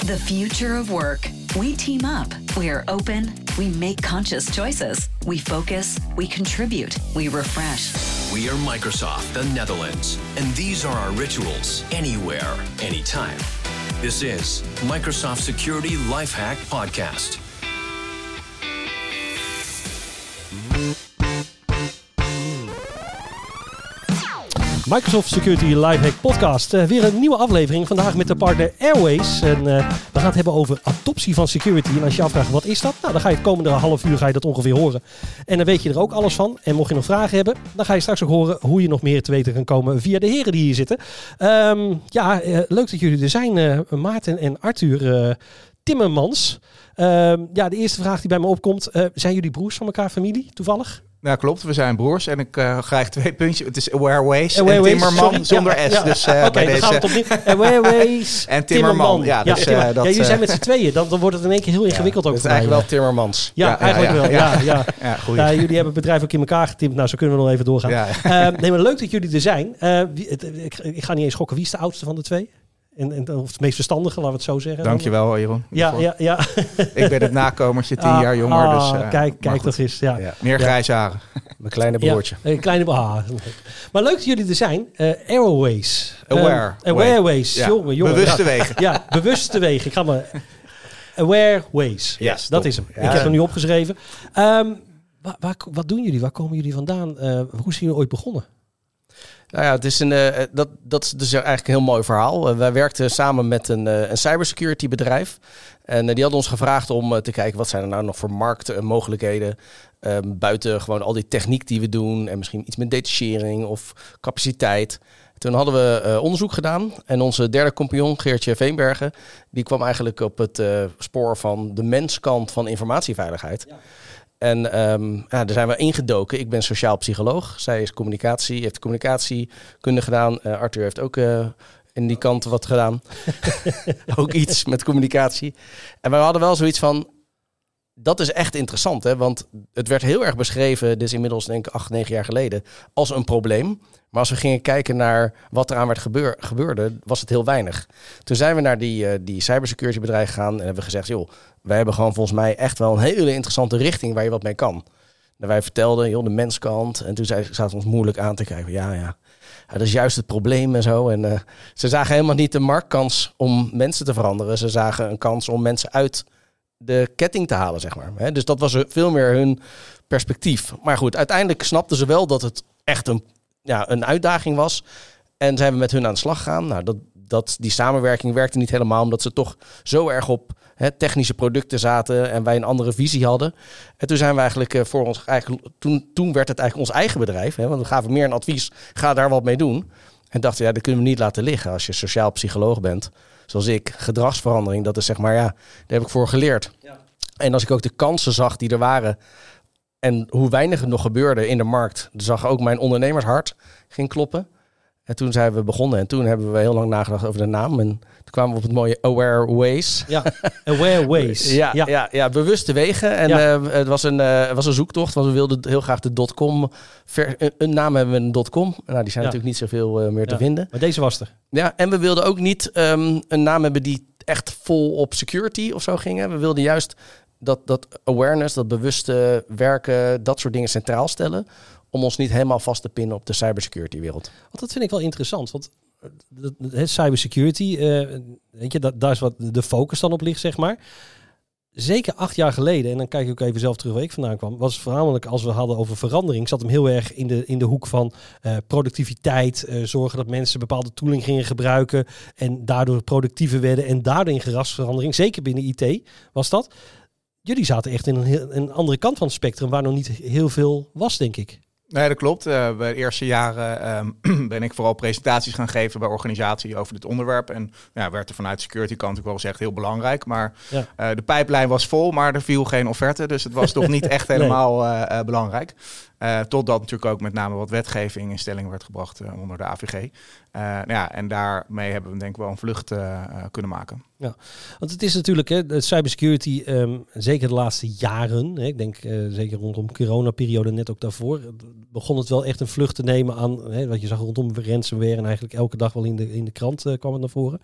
The future of work. We team up. We are open. We make conscious choices. We focus. We contribute. We refresh. We are Microsoft, the Netherlands, and these are our rituals anywhere, anytime. This is Microsoft Security Lifehack Podcast. Microsoft Security Lifehack Podcast. Eh, weer een nieuwe aflevering. Vandaag met de partner Airways. En eh, we gaan het hebben over adoptie van security. En als je afvraagt wat is dat? Nou, dan ga je het komende half uur ga je dat ongeveer horen. En dan weet je er ook alles van. En mocht je nog vragen hebben, dan ga je straks ook horen hoe je nog meer te weten kan komen via de heren die hier zitten. Ehm, ja, eh, leuk dat jullie er zijn. Maarten en Arthur Timmermans. Ehm, ja, de eerste vraag die bij me opkomt. zijn jullie broers van elkaar familie, toevallig? Ja, klopt. We zijn broers en ik uh, krijg twee puntjes. Het is Awareways Aware en Timmerman zonder S. Dus uh, okay, bij deze... het Awareways en Timmerman. Ja, dus, ja, uh, dat, ja, jullie zijn met z'n tweeën. Dan, dan wordt het in één keer heel ingewikkeld ook. Het is eigenlijk wel Timmermans. Ja, eigenlijk wel. Ja, ja. ja. jullie hebben het bedrijf ook in elkaar getimd. Nou, zo kunnen we nog even doorgaan. nee, maar leuk dat jullie er zijn. Wie, het, ik, ik, ga niet eens gokken. Wie is de oudste van de twee? En, en, of het meest verstandige, laten we het zo zeggen. Dankjewel, Jeroen. Ja, ja, ja. ik ben het nakomertje, tien ah, jaar jonger. Ah, dus, uh, kijk, kijk toch eens. Ja. ja. Meer grijze haren. Mijn kleine broertje. Ja, een kleine ah, Maar leuk dat jullie er zijn. Uh, Airways. Aware. Uh, Awareways. Ja. Jongen, jongen. Bewuste wegen. Ja, bewuste wegen. Ik ga maar... Awareways. Ja, yes, dat is hem. Ik heb hem nu opgeschreven. Um, waar, waar, wat doen jullie? Waar komen jullie vandaan? Uh, hoe zijn jullie ooit begonnen? Nou ja, het is een, uh, dat, dat is dus eigenlijk een heel mooi verhaal. Uh, wij werkten samen met een, uh, een cybersecurity bedrijf. En die hadden ons gevraagd om te kijken wat zijn er nou nog voor markten en mogelijkheden. Ehm, buiten gewoon al die techniek die we doen. En misschien iets met sharing of capaciteit. Toen hadden we onderzoek gedaan. En onze derde compagnon, Geertje Veenbergen, die kwam eigenlijk op het spoor van de menskant van informatieveiligheid. Ja. En um, ja, daar zijn we ingedoken. Ik ben sociaal psycholoog. Zij is communicatie, heeft communicatiekunde gedaan. Uh, Arthur heeft ook uh, in die kant wat gedaan. ook iets met communicatie. En we hadden wel zoiets van, dat is echt interessant, hè? want het werd heel erg beschreven, dus inmiddels denk ik acht, negen jaar geleden, als een probleem. Maar als we gingen kijken naar wat eraan werd gebeur, gebeurde, was het heel weinig. Toen zijn we naar die, uh, die cybersecurity bedrijf gegaan en hebben gezegd, joh, wij hebben gewoon volgens mij echt wel een hele interessante richting waar je wat mee kan. En wij vertelden, joh, de menskant. En toen zaten ons moeilijk aan te kijken. Ja, ja, ja, dat is juist het probleem en zo. En uh, ze zagen helemaal niet de marktkans om mensen te veranderen. Ze zagen een kans om mensen uit de ketting te halen, zeg maar. Dus dat was veel meer hun perspectief. Maar goed, uiteindelijk snapten ze wel dat het echt een, ja, een uitdaging was. En zijn we met hun aan de slag gegaan. Nou, dat, dat, die samenwerking werkte niet helemaal, omdat ze toch zo erg op hè, technische producten zaten en wij een andere visie hadden. En toen zijn we eigenlijk uh, voor ons, eigenlijk, toen, toen werd het eigenlijk ons eigen bedrijf, hè, want we gaven meer een advies, ga daar wat mee doen. En dachten, ja, dat kunnen we niet laten liggen als je sociaal psycholoog bent zoals ik, gedragsverandering, dat is zeg maar, ja, daar heb ik voor geleerd. Ja. En als ik ook de kansen zag die er waren en hoe weinig het nog gebeurde in de markt, zag ook mijn ondernemershart ging kloppen. En toen zijn we begonnen en toen hebben we heel lang nagedacht over de naam. En toen kwamen we op het mooie Aware Ways. Ja, Aware Ways. ja, ja. Ja, bewuste wegen. En uh, het was een, uh, was een zoektocht, want we wilden heel graag de .com. Ver, een, naam hebben we een .com. Nou, die zijn natuurlijk niet zoveel uh, meer te vinden. Maar deze was er. Ja, en we wilden ook niet um, een naam hebben die echt vol op security of zo gingen. We wilden juist dat, dat awareness, dat bewuste werken, dat soort dingen centraal stellen om ons niet helemaal vast te pinnen op de cybersecurity wereld. Want dat vind ik wel interessant, want het cybersecurity, uh, weet je, dat, daar is wat de focus dan op ligt, zeg maar. Zeker acht jaar geleden, en dan kijk ik ook even zelf terug waar ik vandaan kwam, was voornamelijk als we hadden over verandering, zat hem heel erg in de, in de hoek van uh, productiviteit, zorgen dat mensen bepaalde tooling gingen gebruiken en daardoor productiever werden en daardoor in gerasverandering, zeker binnen IT was dat. Jullie zaten echt in een, een andere kant van het spectrum waar nog niet heel veel was, denk ik. Nee, dat klopt. Uh, bij de eerste jaren ehm, ben ik vooral presentaties gaan geven bij organisaties over dit onderwerp. En ja, werd er vanuit security kant ook wel gezegd heel belangrijk. Maar uh, de pijplijn was vol, maar er viel geen offerte. Dus het was toch niet echt helemaal uh, belangrijk. totdat natuurlijk ook met name wat wetgeving in stelling werd gebracht onder de AVG. nou ja, en daarmee hebben we denk ik wel een vlucht kunnen maken. Ja, want het is natuurlijk, hè, de cybersecurity, um, zeker de laatste jaren, hè, ik denk zeker rondom corona-periode, net ook daarvoor, begon het wel echt een vlucht te nemen aan hè, wat je zag rondom ransomware en eigenlijk elke dag wel in de, in de krant uh, kwam het naar voren.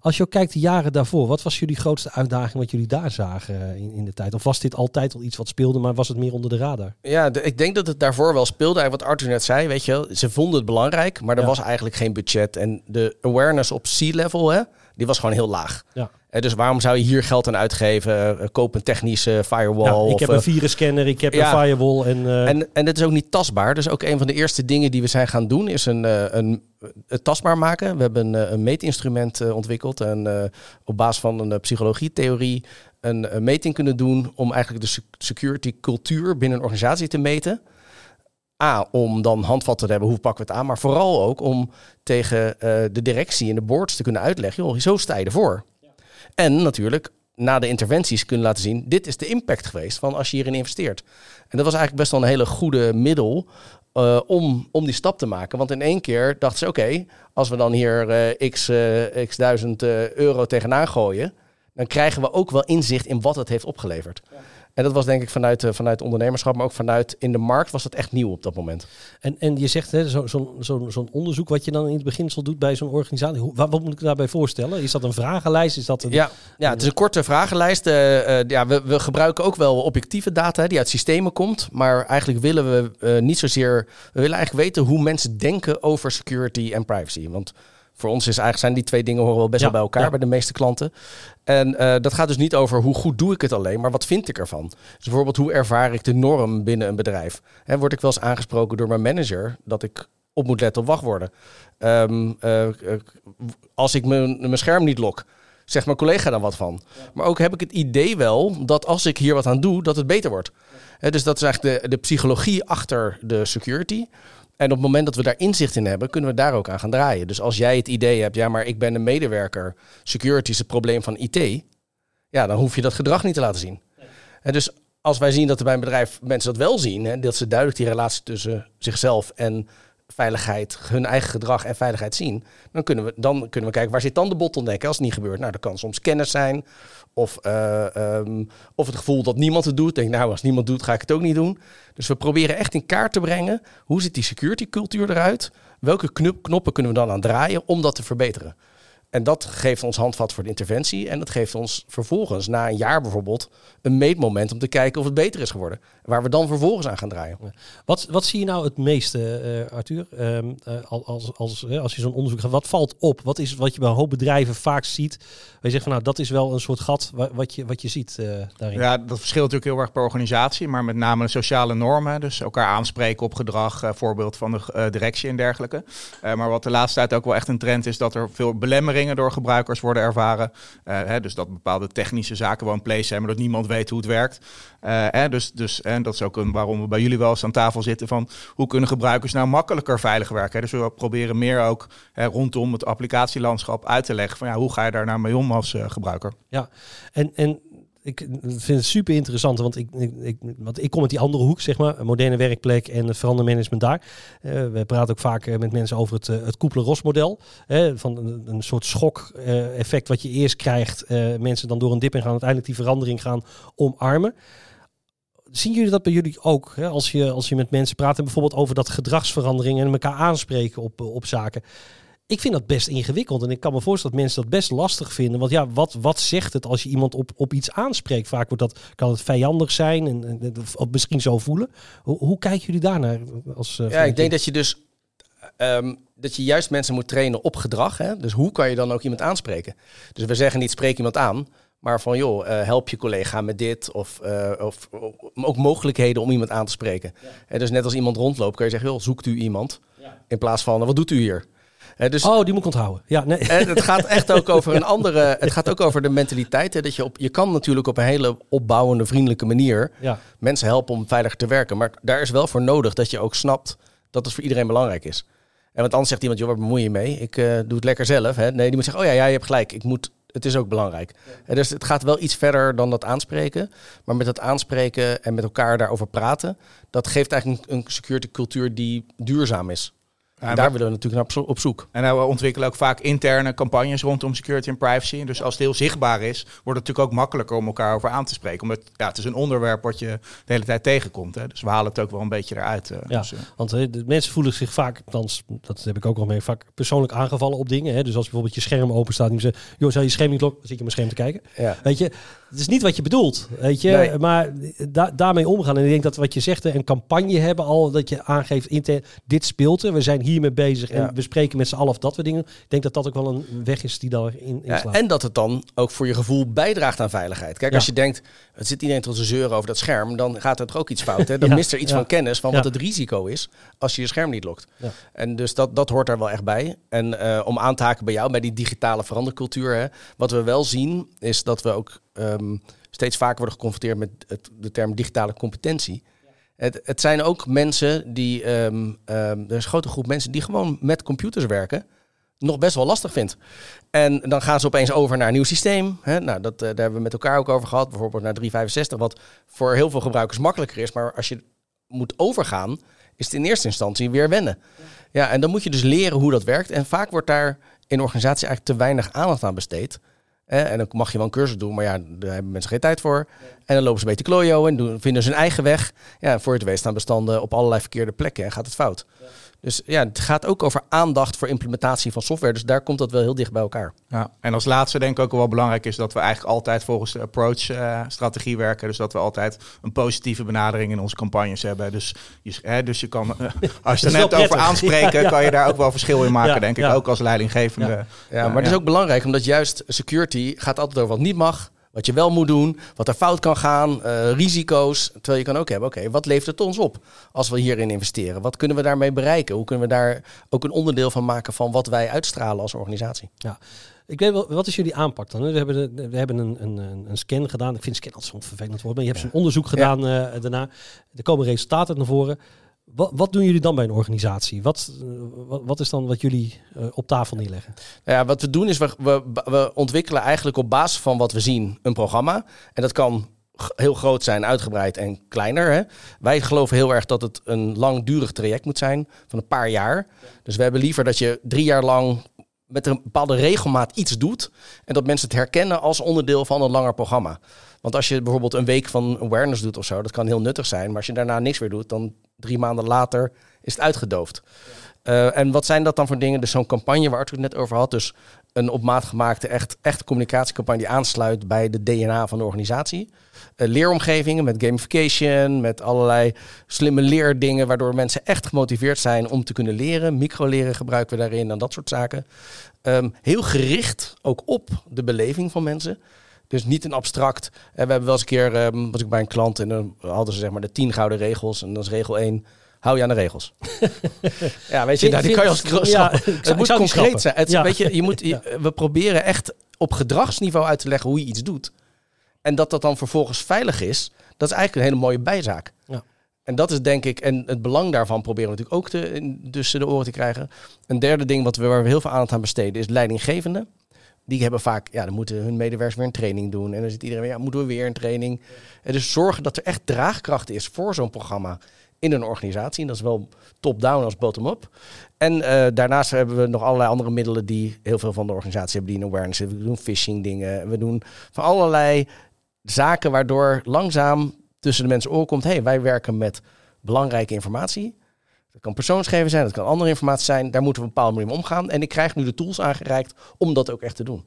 Als je ook kijkt de jaren daarvoor, wat was jullie grootste uitdaging wat jullie daar zagen in, in de tijd? Of was dit altijd al iets wat speelde, maar was het meer onder de radar? Ja, ik denk dat het daarvoor wel speelde. Wat Arthur net zei, weet je, ze vonden het belangrijk, maar er was eigenlijk geen budget. En de awareness op sea-level, hè, die was gewoon heel laag. Ja. Uh, dus waarom zou je hier geld aan uitgeven? Uh, koop een technische firewall. Ja, ik heb een eh, virusscanner, ik heb een firewall. En, en, en het is ook niet tastbaar. Dus ook een van de eerste dingen die we zijn gaan doen is een, een, het tastbaar maken. We hebben een, een meetinstrument ontwikkeld. En op basis van een psychologietheorie een, een meting kunnen doen om eigenlijk de security cultuur binnen een organisatie te meten. A, om dan handvatten te hebben, hoe pakken we het aan? Maar vooral ook om tegen uh, de directie en de boards te kunnen uitleggen, joh, zo sta je ervoor. Ja. En natuurlijk na de interventies kunnen laten zien, dit is de impact geweest van als je hierin investeert. En dat was eigenlijk best wel een hele goede middel uh, om, om die stap te maken. Want in één keer dachten ze, oké, als we dan hier uh, x, x duizend euro tegenaan gooien, dan krijgen we ook wel inzicht in wat het heeft opgeleverd. Ja. En dat was denk ik vanuit, uh, vanuit ondernemerschap, maar ook vanuit in de markt was dat echt nieuw op dat moment. En, en je zegt zo'n zo, zo, zo onderzoek wat je dan in het beginsel doet bij zo'n organisatie. Hoe, wat, moet ik daarbij voorstellen? Is dat een vragenlijst? Is dat een, ja, ja, het is een korte vragenlijst. Uh, ja, we, we gebruiken ook wel objectieve data die uit systemen komt. Maar eigenlijk willen we niet zozeer. We willen eigenlijk weten hoe mensen denken over security en privacy. Want voor ons is eigenlijk zijn die twee dingen horen wel best wel bij elkaar bij de meeste klanten. En uh, dat gaat dus niet over hoe goed doe ik het alleen, maar wat vind ik ervan. Dus bijvoorbeeld hoe ervaar ik de norm binnen een bedrijf. Hè, word ik wel eens aangesproken door mijn manager dat ik op moet letten op wachtwoorden. Um, uh, als ik mijn, mijn scherm niet lok, zegt mijn collega dan wat van. Maar ook heb ik het idee wel dat als ik hier wat aan doe, dat het beter wordt. dus dat is eigenlijk de, de psychologie achter de security. En op het moment dat we daar inzicht in hebben, kunnen we daar ook aan gaan draaien. Dus als jij het idee hebt, ja, maar ik ben een medewerker, security is het probleem van IT, ja, dan hoef je dat gedrag niet te laten zien. En dus als wij zien dat er bij een bedrijf mensen dat wel zien, hè, dat ze duidelijk die relatie tussen zichzelf en veiligheid, hun eigen gedrag en veiligheid zien, dan kunnen we, dan kunnen we kijken waar zit dan de bottleneck als het niet gebeurt. Nou, dat kan soms kennis zijn of, uh, um, of het gevoel dat niemand het doet. Denk, nou, als niemand doet, ga ik het ook niet doen. Dus we proberen echt in kaart te brengen hoe ziet die security cultuur eruit? Welke knoppen kunnen we dan aan draaien om dat te verbeteren? En dat geeft ons handvat voor de interventie. En dat geeft ons vervolgens, na een jaar bijvoorbeeld, een meetmoment om te kijken of het beter is geworden. Waar we dan vervolgens aan gaan draaien. Wat, wat zie je nou het meeste, uh, Arthur, um, uh, als, als, als je zo'n onderzoek gaat? Wat valt op? Wat is wat je bij een hoop bedrijven vaak ziet? Waar je zegt van nou, dat is wel een soort gat wat je, wat je ziet uh, daarin. Ja, dat verschilt natuurlijk heel erg per organisatie. Maar met name de sociale normen. Dus elkaar aanspreken op gedrag. voorbeeld van de directie en dergelijke. maar wat de laatste tijd ook wel echt een trend is, dat er veel belemmeringen door gebruikers worden ervaren. Uh, hè, dus dat bepaalde technische zaken wel in place zijn, maar dat niemand weet hoe het werkt. Uh, hè, dus, dus, en dat is ook een, waarom we bij jullie wel eens aan tafel zitten van hoe kunnen gebruikers nou makkelijker veilig werken. Dus we proberen meer ook rondom het applicatielandschap uit te leggen van ja, hoe ga je daar nou mee om als uh, gebruiker. Ja, en, en ik vind het super interessant, want ik, ik, want ik kom uit die andere hoek, zeg maar, moderne werkplek en verandermanagement daar. Uh, we praten ook vaak uh, met mensen over het, uh, het Koepelen-Ros-model. van een, een, soort schok-effect wat je eerst krijgt. mensen dan door een dip in gaan, uiteindelijk die verandering gaan omarmen. Zien jullie dat bij jullie ook? Hè? Als, je, als je met mensen praat en bijvoorbeeld over dat gedragsverandering en elkaar aanspreken op, op zaken ik vind dat best ingewikkeld. En ik kan me voorstellen dat mensen dat best lastig vinden. Want ja, wat, wat zegt het als je iemand op, op iets aanspreekt? Vaak wordt dat, kan het vijandig zijn en, of misschien zo voelen. Hoe, hoe kijken jullie daarnaar? Als, uh, ja, ik denk dat je dus ehm, dat je juist mensen moet trainen op gedrag. Hè? Dus hoe kan je dan ook iemand aanspreken? Dus we zeggen niet spreek iemand aan. Maar van joh, uh, help je collega met dit. Of, uh, of, ook mogelijkheden om iemand aan te spreken. Ja. dus net als iemand rondloopt, kan je zeggen, joh, zoekt u iemand. Ja. In plaats van, wat doet u hier? Dus, oh, die moet ik onthouden. Ja, nee. En het gaat echt ook over een andere. Het gaat ook over de mentaliteit. Hè, dat je, op, je kan natuurlijk op een hele opbouwende, vriendelijke manier ja. mensen helpen om veiliger te werken. Maar daar is wel voor nodig dat je ook snapt dat het voor iedereen belangrijk is. En want anders zegt iemand, joh, waar bemoei je mee? Ik uh, doe het lekker zelf. Hè? Nee, die moet zeggen, oh ja, ja, je hebt gelijk. Ik moet, het is ook belangrijk. Ja. dus het gaat wel iets verder dan dat aanspreken. Maar met dat aanspreken en met elkaar daarover praten, dat geeft eigenlijk een, een security cultuur die duurzaam is. En daar willen we natuurlijk naar op zoek. En we ontwikkelen ook vaak interne campagnes rondom security en privacy. Dus als het heel zichtbaar is, wordt het natuurlijk ook makkelijker om elkaar over aan te spreken. Omdat ja, het is een onderwerp wat je de hele tijd tegenkomt. Hè. Dus we halen het ook wel een beetje eruit. Uh, ja, dus, uh. want de mensen voelen zich vaak, althans, dat heb ik ook al mee, vaak persoonlijk aangevallen op dingen. Hè. Dus als bijvoorbeeld je scherm open staat en je zegt, joh, zou je scherm niet lokken? Dan zit je mijn scherm te kijken. Ja. Weet je, het is niet wat je bedoelt, weet je. Nee. Maar da daarmee omgaan. En ik denk dat wat je zegt, een campagne hebben al, dat je aangeeft, intern, dit speelt er. We zijn hiermee bezig en Ja. we spreken met z'n allen of dat we dingen. Ik denk dat dat ook wel een weg is die daarin in Ja, slaat. en dat het dan ook voor je gevoel bijdraagt aan veiligheid. Kijk, Ja. als je denkt, het zit iedereen tot zijn zeuren over dat scherm, dan gaat er toch ook iets fout. Hè? Dan Ja, mist er iets ja. van kennis van Ja. wat het risico is als je je scherm niet lokt. Ja. En dus dat, dat hoort er wel echt bij. En eh, om aan te haken bij jou, bij die digitale verandercultuur, hè, wat we wel zien, is dat we ook ehm, steeds vaker worden geconfronteerd met het, de term digitale competentie. Het, het zijn ook mensen die, ehm, ehm, er is een grote groep mensen die gewoon met computers werken, nog best wel lastig vindt. En dan gaan ze opeens over naar een nieuw systeem. Hè? Nou, dat, eh, daar hebben we met elkaar ook over gehad. Bijvoorbeeld naar 365, wat voor heel veel gebruikers makkelijker is. Maar als je moet overgaan, is het in eerste instantie weer wennen. Ja, en dan moet je dus leren hoe dat werkt. En vaak wordt daar in organisaties eigenlijk te weinig aandacht aan besteed. En dan mag je wel een cursus doen, maar ja, daar hebben mensen geen tijd voor. En dan lopen ze een beetje klojo en doen, vinden ze hun eigen weg. Ja, voor het weet staan bestanden op allerlei verkeerde plekken en gaat het fout. Dus ja, het gaat ook over aandacht voor implementatie van software. Dus daar komt dat wel heel dicht bij elkaar. Ja, en als laatste denk ik ook wel belangrijk is dat we eigenlijk altijd volgens de approach-strategie werken. Dus dat we altijd een positieve benadering in onze campagnes hebben. Dus je, hè, dus je kan, eh, als je er net over prettig. aanspreken, Ja, ja. kan je daar ook wel verschil in maken, denk ik. Ook als leidinggevende. Ja. Ja, maar het is ook belangrijk omdat juist security gaat altijd over wat niet mag, wat je wel moet doen, wat er fout kan gaan, eh, risico's. Terwijl je kan ook hebben, oké, wat levert het ons op als we hierin investeren? Wat kunnen we daarmee bereiken? Hoe kunnen we daar ook een onderdeel van maken van wat wij uitstralen als organisatie? Ja. Ik weet wel, wat is jullie aanpak dan? We hebben, de- we hebben een, een, een een scan gedaan. Ik vind scan altijd zo'n vervelend woord. Maar je hebt zo'n onderzoek gedaan eh, daarna. Er komen resultaten naar voren. Wat, wat doen jullie dan bij een organisatie? Wat, eh, wat, wat is dan wat jullie eh, op tafel neerleggen? Nou Ja, wat we doen is we, we, we ontwikkelen eigenlijk op basis van wat we zien een programma. En dat kan heel groot zijn, uitgebreid en kleiner. Hè. Wij geloven heel erg dat het een langdurig traject moet zijn van een paar jaar. Dus we hebben liever dat je drie jaar lang met een bepaalde regelmaat iets doet. En dat mensen het herkennen als onderdeel van een langer programma. Want als je bijvoorbeeld een week van awareness doet of zo, dat kan heel nuttig zijn. Maar als je daarna niks meer doet, dan drie maanden later is het uitgedoofd. Eh, en wat zijn dat dan voor dingen? Dus zo'n campagne waar Arthur het net over had. Dus een op maat gemaakte, echt, echt communicatiecampagne die aansluit bij de DNA van de organisatie. Eh, leeromgevingen met gamification, met allerlei slimme leerdingen, waardoor mensen echt gemotiveerd zijn om te kunnen leren. Microleren gebruiken we daarin en dat soort zaken. Ehm, heel gericht ook op de beleving van mensen. Dus niet een abstract. En we hebben wel eens een keer, ehm, was ik bij een klant en dan hadden ze zeg maar de tien gouden regels. En dan is regel 1, hou je aan de regels. ja, weet je, nou, die kan je als ja, schrappen. zou- Het moet concreet zijn. Het, Ja. weet je, je moet, je- Ja. We proberen echt op gedragsniveau uit te leggen hoe je iets doet. En dat dat dan vervolgens veilig is, dat is eigenlijk een hele mooie bijzaak. Ja. En dat is denk ik, en het belang daarvan proberen we natuurlijk ook te, tussen de oren te krijgen. Een derde ding wat we, waar we heel veel aandacht aan besteden is leidinggevenden. Die hebben vaak, ja, dan moeten hun medewerkers weer een training doen. En dan zit iedereen ja, moeten we weer een training. En dus zorgen dat er echt draagkracht is voor zo'n programma in een organisatie. En dat is wel top-down als bottom-up. En eh, daarnaast hebben we nog allerlei andere middelen die heel veel van de organisatie hebben die in awareness hebben. We doen phishing dingen. We doen van allerlei zaken waardoor langzaam tussen de mensen oor komt. hey, wij werken met belangrijke informatie. Dat kan persoonsgevers zijn, dat kan andere informatie zijn. Daar moeten we op een bepaalde manier mee omgaan. En ik krijg nu de tools aangereikt om dat ook echt te doen.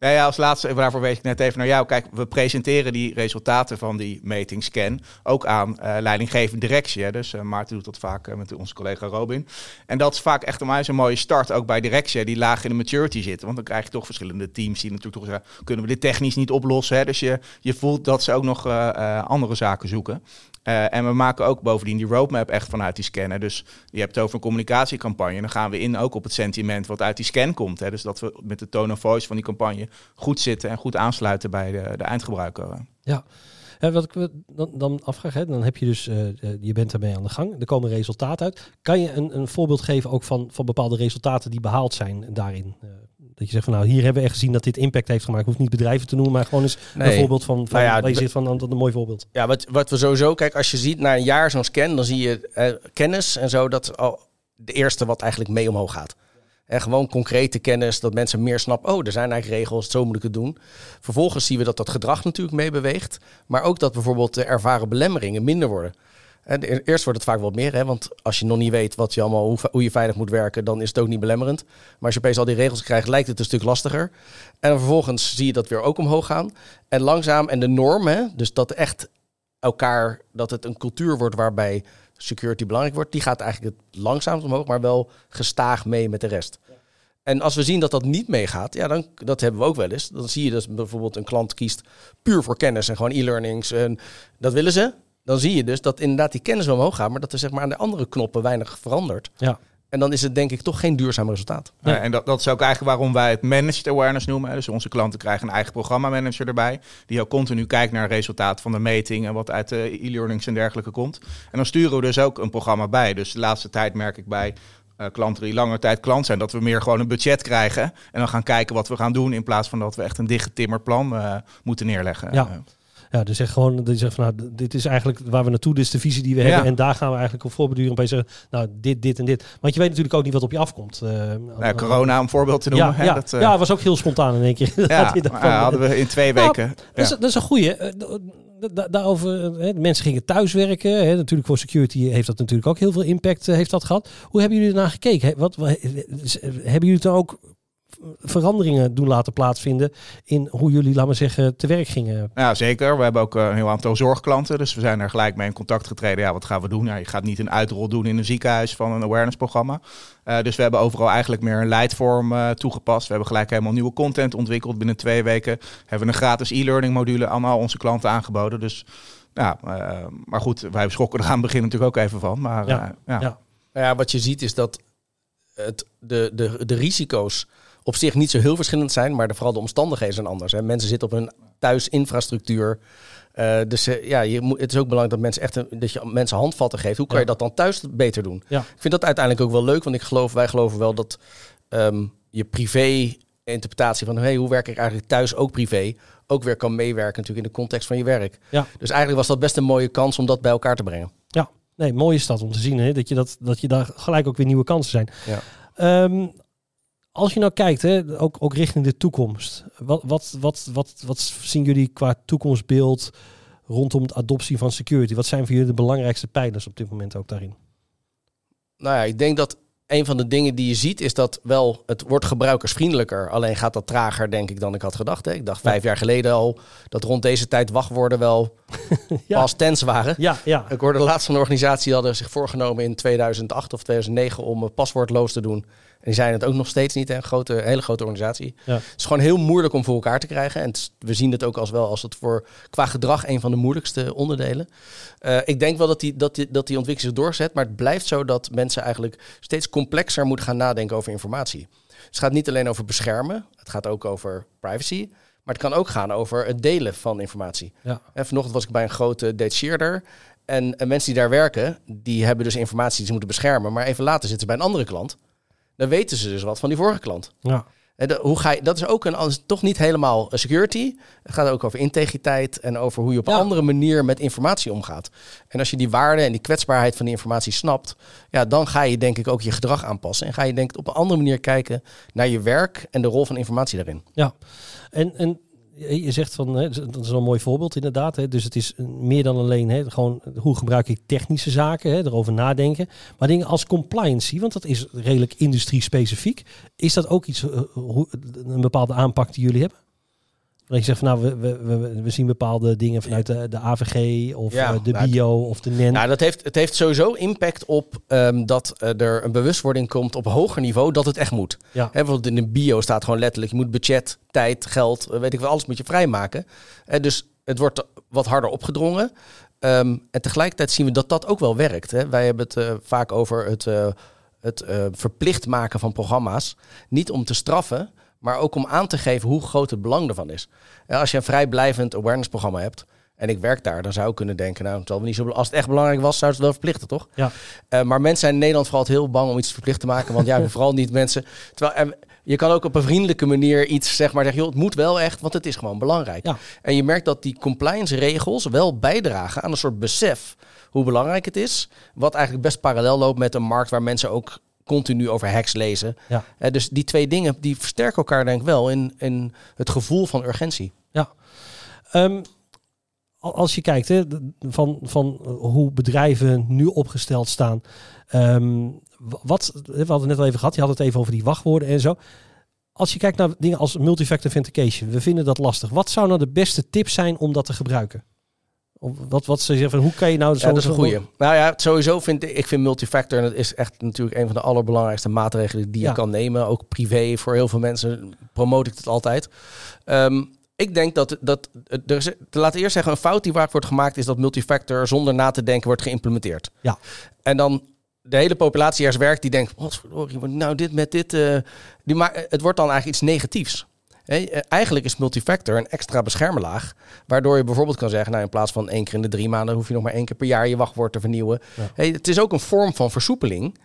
Ja, ja, als laatste, daarvoor wees ik net even naar jou. Kijk, we presenteren die resultaten van die metingscan ook aan eh leidinggevende directie. Hè. Dus eh, Maarten doet dat vaak eh, met onze collega Robin. En dat is vaak echt om een mooie start, ook bij directie, die laag in de maturity zitten. Want dan krijg je toch verschillende teams die natuurlijk toch zeggen, kunnen we dit technisch niet oplossen? Hè? Dus je, je voelt dat ze ook nog andere zaken zoeken. En we maken ook bovendien die roadmap echt vanuit die scannen. Dus je hebt het over een communicatiecampagne. Dan gaan we in ook op het sentiment wat uit die scan komt. Hè. Dus dat we met de tone of voice van die campagne goed zitten en goed aansluiten bij de, de eindgebruiker. Ja. En wat ik dan, dan afvraag, hè, dan heb je dus, eh, eh, je bent ermee aan de gang, er komen resultaten uit. Kan je een, een voorbeeld geven ook van, van bepaalde resultaten die behaald zijn daarin? Eh, dat je zegt van nou, hier hebben we echt gezien dat dit impact heeft gemaakt. Ik hoef niet bedrijven te noemen, maar gewoon eens Nee. een voorbeeld van, van Nou ja, waar je zit van dat een mooi voorbeeld. Ja, wat, wat we sowieso, kijk, als je ziet na een jaar zo'n scan, dan zie je eh, kennis en zo, dat al de eerste wat eigenlijk mee omhoog gaat. En gewoon concrete kennis, dat mensen meer snappen. Oh, er zijn eigenlijk regels, zo moet ik het doen. Vervolgens zien we dat dat gedrag natuurlijk meebeweegt. Maar ook dat bijvoorbeeld de ervaren belemmeringen minder worden. En eerst wordt het vaak wat meer, hè? want als je nog niet weet wat je allemaal, hoe, hoe, je veilig moet werken, dan is het ook niet belemmerend. Maar als je opeens al die regels krijgt, lijkt het een stuk lastiger. En vervolgens zie je dat weer ook omhoog gaan. En langzaam, en de norm, hè? dus dat echt elkaar, dat het een cultuur wordt waarbij security belangrijk wordt, die gaat eigenlijk het langzaam omhoog, maar wel gestaag mee met de rest. En als we zien dat dat niet meegaat, ja, dan dat hebben we ook wel eens. Dan zie je dat bijvoorbeeld een klant kiest puur voor kennis en gewoon e-learnings. En dat willen ze. Dan zie je dus dat inderdaad die kennis omhoog gaat, maar dat er zeg maar aan de andere knoppen weinig verandert. Ja. En dan is het denk ik toch geen duurzaam resultaat. Ja, en dat, dat is ook eigenlijk waarom wij het managed awareness noemen. Dus onze klanten krijgen een eigen programmamanager erbij. Die ook continu kijkt naar het resultaat van de meting en wat uit de e-learnings en dergelijke komt. En dan sturen we dus ook een programma bij. Dus de laatste tijd merk ik bij uh, klanten die langer tijd klant zijn, dat we meer gewoon een budget krijgen. En dan gaan kijken wat we gaan doen. In plaats van dat we echt een dichtgetimmerd plan uh, moeten neerleggen. Ja. Ja, dus zeg gewoon, die zegt van nou, dit is eigenlijk waar we naartoe, dit is de visie die we hebben. En daar gaan we eigenlijk op voorbeduren bij zeggen, nou, dit, dit en dit. Want je weet natuurlijk ook niet wat op je afkomt. Uh, corona om voorbeeld te noemen. Ja, ja, dat, uh... ja, was ook heel spontaan in één keer. Ja, ja hadden we in twee nou, weken. dat, is, dat, is, een goeie. daarover, hè, mensen gingen thuiswerken. Hè, natuurlijk voor security heeft dat natuurlijk ook heel veel impact heeft dat gehad. Hoe hebben jullie ernaar gekeken? Wat, wat, hebben jullie het ook veranderingen doen laten plaatsvinden in hoe jullie, laten we zeggen, te werk gingen. Ja, zeker. We hebben ook eh, een heel aantal zorgklanten, dus we zijn er gelijk mee in contact getreden. Ja, wat gaan we doen? Ja, je gaat niet een uitrol doen in een ziekenhuis van een awareness-programma. Uh, dus we hebben overal eigenlijk meer een leidvorm uh, toegepast. We hebben gelijk helemaal nieuwe content ontwikkeld. Binnen twee weken hebben we een gratis e-learning module aan al onze klanten aangeboden. Dus ja, maar goed, wij schrokken er aan het begin natuurlijk ook even van. Maar ja, ja. ja. Nou ja, wat je ziet is dat het, de, de, de risico's op zich niet zo heel verschillend zijn, maar de, vooral de omstandigheden zijn anders. Hè. Mensen zitten op hun thuisinfrastructuur. Uh, dus uh, ja, je moet, het is ook belangrijk dat mensen echt een, dat je mensen handvatten geeft. Hoe kan je dat dan thuis beter doen? Ja. Ik vind dat uiteindelijk ook wel leuk, want ik geloof, wij geloven wel dat um, je privé interpretatie van hey, hoe werk ik eigenlijk thuis ook privé ook weer kan meewerken natuurlijk in de context van je werk. Ja. Dus eigenlijk was dat best een mooie kans om dat bij elkaar te brengen. Ja, nee, mooi is dat om te zien hè, dat, je dat, dat je daar gelijk ook weer nieuwe kansen zijn. Ja. Um, als je nou kijkt, hè, ook, ook richting de toekomst. Wat, wat, wat, wat, wat zien jullie qua toekomstbeeld rondom de adoptie van security? Wat zijn voor jullie de belangrijkste pijlers op dit moment ook daarin? Nou ja, ik denk dat een van de dingen die je ziet is dat wel, het wordt gebruikersvriendelijker. Alleen gaat dat trager, denk ik, dan ik had gedacht. Hè. Ik dacht vijf jaar geleden al dat rond deze tijd wachtwoorden wel ja. pas tens waren. Ja, ja. Ik hoorde laatst van een organisatie die hadden zich voorgenomen in 2008 of 2009 om paswoordloos te doen. En die zijn het ook nog steeds niet, een grote, hele grote organisatie. Ja. Het is gewoon heel moeilijk om voor elkaar te krijgen. En we zien het ook als wel als het voor qua gedrag een van de moeilijkste onderdelen. Uh, ik denk wel dat die, dat, die, dat die ontwikkeling zich doorzet, maar het blijft zo dat mensen eigenlijk steeds complexer moeten gaan nadenken over informatie. het gaat niet alleen over beschermen, het gaat ook over privacy. Maar het kan ook gaan over het delen van informatie. Ja. En vanochtend was ik bij een grote datacheerder. En, en mensen die daar werken, die hebben dus informatie die ze moeten beschermen. Maar even later zitten ze bij een andere klant dan weten ze dus wat van die vorige klant. Ja. En hoe ga je, dat is ook een, toch niet helemaal security. Het gaat ook over integriteit en over hoe je op een andere manier met informatie omgaat. En als je die waarde en die kwetsbaarheid van die informatie snapt, ja, dan ga je denk ik ook je gedrag aanpassen. En ga je denk ik op een andere manier kijken naar je werk en de rol van informatie daarin. Ja, en, en je zegt van, hè, dat is een mooi voorbeeld inderdaad. Hè, dus het is meer dan alleen hè, gewoon hoe gebruik ik technische zaken, hè, erover nadenken. Maar dingen als compliancy, want dat is redelijk industrie specifiek. Is dat ook iets, uh, een bepaalde aanpak die jullie hebben? Dat je zegt van nou, we, we, we, zien bepaalde dingen vanuit de, de AVG of ja, eh, de nou, bio of de NEN. Nou, dat heeft, het heeft sowieso impact op um, dat uh, er een bewustwording komt op hoger niveau dat het echt moet. Ja. Bijvoorbeeld in de bio staat gewoon letterlijk, je moet budget, tijd, geld, eh, weet ik wel, alles moet je vrijmaken. Uh, dus het wordt wat harder opgedrongen. Um, en tegelijkertijd zien we dat dat ook wel werkt. Hè. Wij hebben het uh, vaak over het, het verplicht maken van programma's. Niet om te straffen, maar ook om aan te geven hoe groot het belang ervan is. als je een vrijblijvend awareness programma hebt, en ik werk daar, dan zou ik kunnen denken, nou, het niet zo, als het echt belangrijk was, zou het wel verplichten, toch? Ja. Uh, maar mensen zijn in Nederland vooral heel bang om iets verplicht te maken, want ja, vooral niet mensen. Terwijl je kan ook op een vriendelijke manier iets zeg maar zeggen, joh, het moet wel echt, want het is gewoon belangrijk. Ja. En je merkt dat die compliance regels wel bijdragen aan een soort besef hoe belangrijk het is, wat eigenlijk best parallel loopt met een markt waar mensen ook continu over hacks lezen. Ja. Eh, dus die twee dingen die versterken elkaar denk ik wel in, in het gevoel van urgentie. Ja. Ehm, al- als je kijkt hè, van, van hoe bedrijven nu opgesteld staan. ehm, wa- wat, we hadden het net al even gehad, je had het even over die wachtwoorden en zo. Als je kijkt naar dingen als multifactor authentication, we vinden dat lastig. Wat zou nou de beste tip zijn om dat te gebruiken? Wat, wat ze zeggen van hoe kan je nou zo... Ja, dat is een. Nou ja, sowieso vind ik, ik vind multifactor, en dat is echt natuurlijk een van de allerbelangrijkste maatregelen die Ja. je kan nemen. Ook privé, voor heel veel mensen promote ik het altijd. Ehm, ik denk dat, dat er is, te laten eerst zeggen, een fout die vaak wordt gemaakt is dat multifactor zonder na te denken wordt geïmplementeerd. Ja. En dan de hele populatie eerst werkt, die denkt, wat nou dit met dit, eh, die ma het wordt dan eigenlijk iets negatiefs. Eh, eigenlijk is multifactor een extra beschermlaag, waardoor je bijvoorbeeld kan zeggen, nou in plaats van één keer in de drie maanden hoef je nog maar één keer per jaar je wachtwoord te vernieuwen. Ja. Het is ook een vorm van versoepeling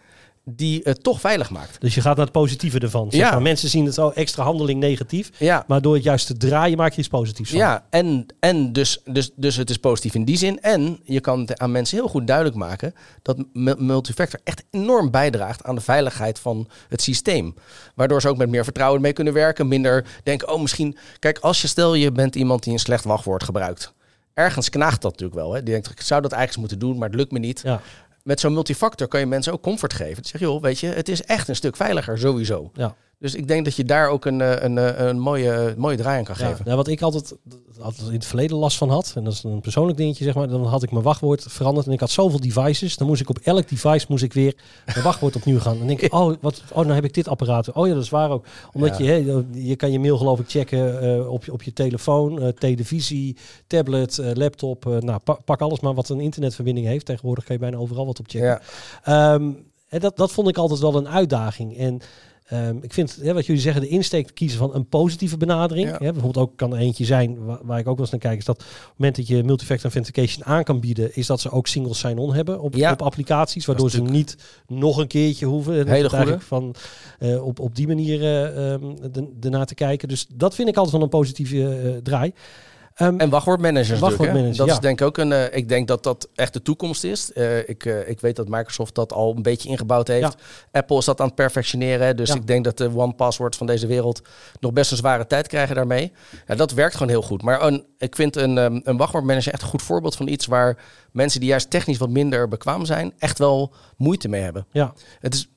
die het toch veilig maakt. Dus je gaat naar het positieve ervan. Zeg Ja. maar. Mensen zien het al extra handeling negatief. Ja, Maar door het juist te draaien maak je iets positiefs van. Ja, en, en dus, dus, dus het is positief in die zin. En je kan het aan mensen heel goed duidelijk maken dat mu- multifactor echt enorm bijdraagt aan de veiligheid van het systeem. Waardoor ze ook met meer vertrouwen mee kunnen werken. Minder denken, oh misschien... Kijk, als je stel je bent iemand die een slecht wachtwoord gebruikt. Ergens knaagt dat natuurlijk wel. Hè? Die denkt, ik zou dat eigenlijk eens moeten doen, maar het lukt me niet. Ja. Met zo'n multifactor kan je mensen ook comfort geven. Zeg joh, weet je, het is echt een stuk veiliger sowieso. Ja. Dus ik denk dat je daar ook een, eh, een, eh, een mooie, mooie draai aan kan Ja, geven. nou, wat ik altijd, altijd in het verleden last van had, en dat is een persoonlijk dingetje, zeg maar, dan had ik mijn wachtwoord veranderd en ik had zoveel devices. Dan moest ik op elk device moest ik weer mijn wachtwoord opnieuw gaan. En dan denk ik, oh, wat, oh, nou heb ik dit apparaat. Oh ja, dat is waar ook. Omdat Ja. je, hè, je kan je mail geloof ik checken eh, op, je, op je telefoon, televisie, tablet, laptop. nou, pa- pak alles maar wat een internetverbinding heeft. Tegenwoordig kan je bijna overal wat op checken. Ja. Ehm, en dat, dat vond ik altijd wel een uitdaging. En ehm, ik vind, hè, wat jullie zeggen, de insteek kiezen van een positieve benadering. Ja. Hè, bijvoorbeeld ook kan er eentje zijn, waar, waar ik ook wel eens naar kijk, is dat op het moment dat je multifactor authentication aan kan bieden, is dat ze ook single sign-on hebben op, Ja. op applicaties, waardoor ze niet nog een keertje hoeven. En Hele van eh, op, op die manier de- ernaar te kijken. Dus dat vind ik altijd wel een positieve eh, draai. Ehm, En wachtwoordmanagers Dat ja. is denk ik ook een. eh, ik denk dat dat echt de toekomst is. Eh, ik, eh, ik weet dat Microsoft dat al een beetje ingebouwd heeft. Apple is dat aan het perfectioneren. Dus Ja. ik denk dat de one password van deze wereld nog best een zware tijd krijgen daarmee. Ja, dat werkt gewoon heel goed. Maar een, ik vind een, ehm, een wachtwoordmanager echt een goed voorbeeld van iets waar mensen die juist technisch wat minder bekwaam zijn, echt wel moeite mee hebben. ja, Het is,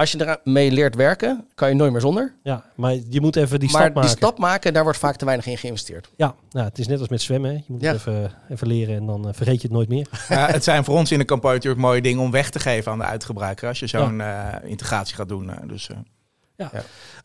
als je ermee leert werken, kan je nooit meer zonder. ja, maar je moet even die maar stap maken. die stap maken, daar wordt vaak te weinig in geïnvesteerd. Ja, nou, het is net als met zwemmen. hè. Je moet Ja. het even, even leren en dan eh, vergeet je het nooit meer. Ja, het zijn voor ons in de campagne natuurlijk mooie dingen om weg te geven aan de uitgebruiker als je zo'n eh, integratie gaat doen. eh, dus, eh,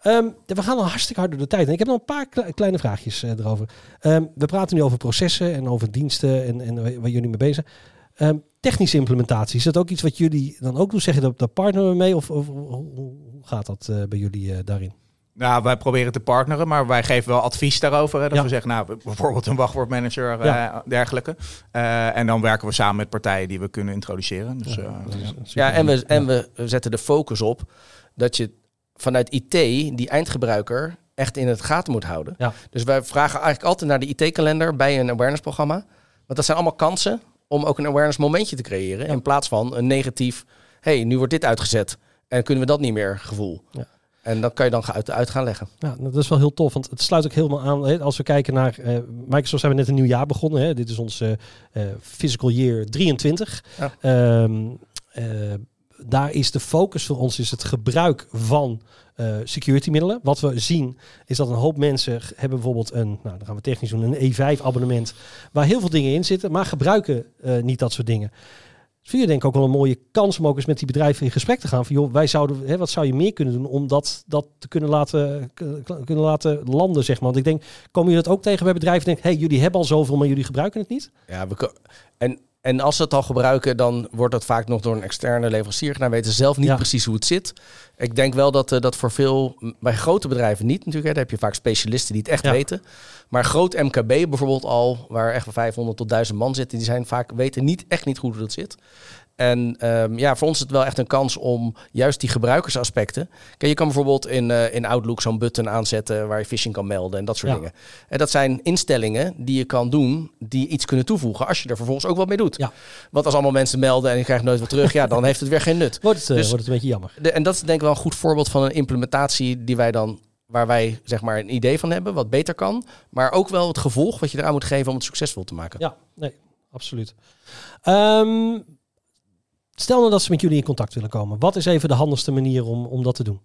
Ehm, we gaan al hartstikke hard door de tijd. En ik heb nog een paar kle- kleine vraagjes eh, erover. Ehm, we praten nu over processen en over diensten en, en waar waar jullie mee bezig zijn. Ehm, technische implementatie, is dat ook iets wat jullie dan ook doen? Zeg je dat daar partneren we mee? Of, of hoe, hoe gaat dat eh, bij jullie eh, daarin? Nou, wij proberen te partneren, maar wij geven wel advies daarover. Hè, dat Ja. we zeggen, nou, bijvoorbeeld een wachtwoordmanager, eh Ja. dergelijke. Eh, en dan werken we samen met partijen die we kunnen introduceren. Dus, eh, dat ja. super. Ja, en we, en we zetten de focus op dat je vanuit IT die eindgebruiker echt in het gaten moet houden. Ja. Dus wij vragen eigenlijk altijd naar de IT-kalender bij een awareness-programma. Want dat zijn allemaal kansen om ook een awareness momentje te creëren. In plaats van een negatief, hey, nu wordt dit uitgezet en kunnen we dat niet meer gevoel. Ja. En dat kan je dan uit, uit gaan leggen. Ja, nou, dat is wel heel tof, want het sluit ook helemaal aan. Hè, als we kijken naar eh, Microsoft, zijn we net een nieuw jaar begonnen. Hè. Dit is ons eh, eh, fiscal year 23. Ja. Ehm, eh, daar is de focus voor ons is het gebruik van eh security middelen. Wat we zien is dat een hoop mensen hebben bijvoorbeeld een, nou dan gaan we technisch doen, een E5 abonnement waar heel veel dingen in zitten, maar gebruiken eh, niet dat soort dingen. Dus je denk ik ook wel een mooie kans om ook eens met die bedrijven in gesprek te gaan. Van joh, wij zouden, hè, wat zou je meer kunnen doen om dat, dat te kunnen laten, kunnen laten landen, zeg maar. Want ik denk, komen jullie dat ook tegen bij bedrijven? Denk, hey, jullie hebben al zoveel, maar jullie gebruiken het niet? Ja, we en, en als ze het al gebruiken, dan wordt dat vaak nog door een externe leverancier gedaan. Weten ze zelf niet Ja. precies hoe het zit. Ik denk wel dat eh, dat voor veel, bij grote bedrijven niet natuurlijk. Hè, daar heb je vaak specialisten die het echt Ja. weten. Maar groot MKB bijvoorbeeld al, waar echt 500 tot 1000 man zitten, die zijn vaak weten niet echt niet goed hoe dat zit. En um, ja, voor ons is het wel echt een kans om juist die gebruikersaspecten. Kijk, je kan bijvoorbeeld in, uh, in Outlook zo'n button aanzetten waar je phishing kan melden en dat soort dingen. En dat zijn instellingen die je kan doen die iets kunnen toevoegen als je er vervolgens ook wat mee doet. Ja. Want als allemaal mensen melden en je krijgt nooit wat terug, ja, dan heeft het weer geen nut. Wordt het, uh, dus, wordt het een beetje jammer. De, en dat is denk ik wel een goed voorbeeld van een implementatie die wij dan waar wij zeg maar een idee van hebben, wat beter kan, maar ook wel het gevolg wat je eraan moet geven om het succesvol te maken. Ja, nee, absoluut. Um, Stel nou dat ze met jullie in contact willen komen. Wat is even de handigste manier om, om dat te doen?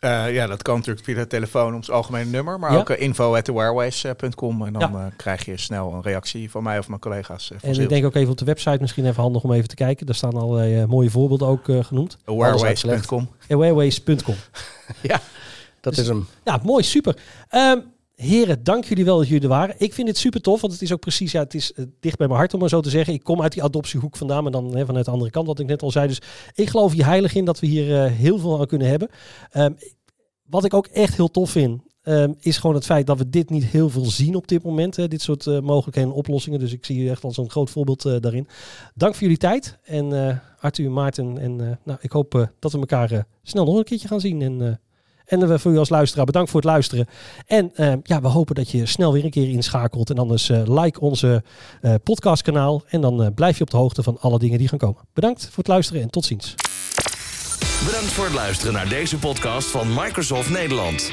Uh, ja, dat kan natuurlijk via de telefoon, ons algemene nummer, maar ook uh, info at thewareways.com en dan ja. uh, krijg je snel een reactie van mij of mijn collega's. en ik denk ook even op de website misschien even handig om even te kijken. Daar staan allerlei mooie voorbeelden ook genoemd. Awareways.com. Awareways.com. ja, dat dus, is hem. Ja, mooi, super. Um, Heren, dank jullie wel dat jullie er waren. Ik vind het super tof, want het is ook precies, ja, het is uh, dicht bij mijn hart om maar zo te zeggen. Ik kom uit die adoptiehoek vandaan, maar dan hè, vanuit de andere kant, wat ik net al zei. Dus ik geloof hier heilig in dat we hier uh, heel veel aan kunnen hebben. Um, wat ik ook echt heel tof vind, um, is gewoon het feit dat we dit niet heel veel zien op dit moment. Hè, dit soort uh, mogelijkheden en oplossingen. Dus ik zie je echt als een groot voorbeeld daarin. Dank voor jullie tijd. En Arthur, Maarten, en nou, ik hoop dat we elkaar snel nog een keertje gaan zien. En en voor u als luisteraar bedankt voor het luisteren. En uh, ja, we hopen dat je snel weer een keer inschakelt. En anders uh, like onze uh, podcastkanaal. En dan blijf je op de hoogte van alle dingen die gaan komen. Bedankt voor het luisteren en tot ziens. Bedankt voor het luisteren naar deze podcast van Microsoft Nederland.